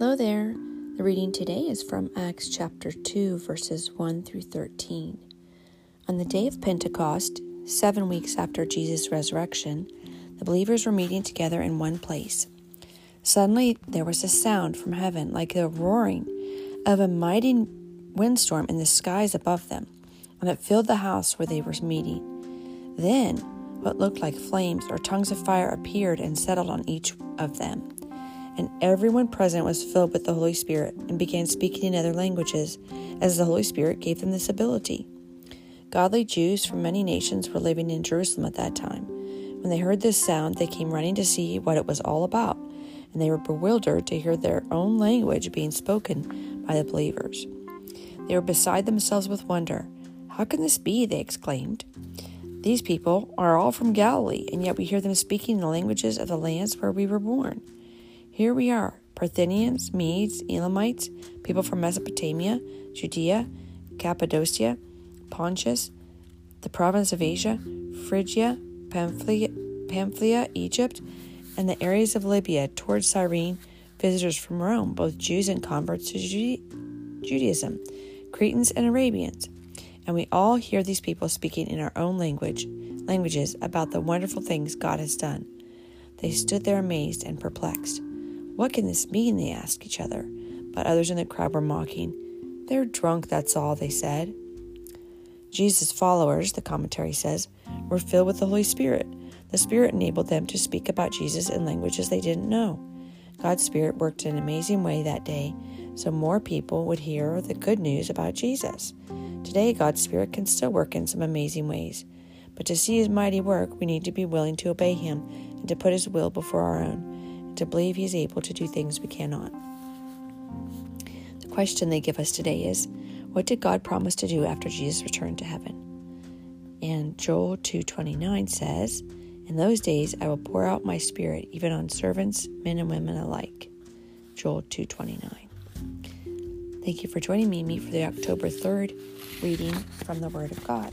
Hello there. The reading today is from Acts chapter 2, verses 1 through 13. On the day of Pentecost, seven weeks after Jesus' resurrection, the believers were meeting together in one place. Suddenly there was a sound from heaven like the roaring of a mighty windstorm in the skies above them, and it filled the house where they were meeting. Then what looked like flames or tongues of fire appeared and settled on each of them and everyone present was filled with the Holy Spirit and began speaking in other languages, as the Holy Spirit gave them this ability. Godly Jews from many nations were living in Jerusalem at that time. When they heard this sound, they came running to see what it was all about, and they were bewildered to hear their own language being spoken by the believers. They were beside themselves with wonder. How can this be? they exclaimed. These people are all from Galilee, and yet we hear them speaking the languages of the lands where we were born. Here we are Parthians, Medes, Elamites, people from Mesopotamia, Judea, Cappadocia, Pontus, the province of Asia, Phrygia, Pamphylia, Pamphylia, Egypt, and the areas of Libya towards Cyrene, visitors from Rome, both Jews and converts to Judaism, Cretans and Arabians. And we all hear these people speaking in our own language, languages about the wonderful things God has done. They stood there amazed and perplexed. What can this mean? They asked each other. But others in the crowd were mocking. They're drunk, that's all, they said. Jesus' followers, the commentary says, were filled with the Holy Spirit. The Spirit enabled them to speak about Jesus in languages they didn't know. God's Spirit worked in an amazing way that day so more people would hear the good news about Jesus. Today, God's Spirit can still work in some amazing ways. But to see His mighty work, we need to be willing to obey Him and to put His will before our own to believe He is able to do things we cannot. The question they give us today is What did God promise to do after Jesus returned to heaven? And Joel 2:29 says, "In those days I will pour out my spirit even on servants, men and women alike." Joel 2:29. Thank you for joining me, me for the October 3rd reading from the Word of God.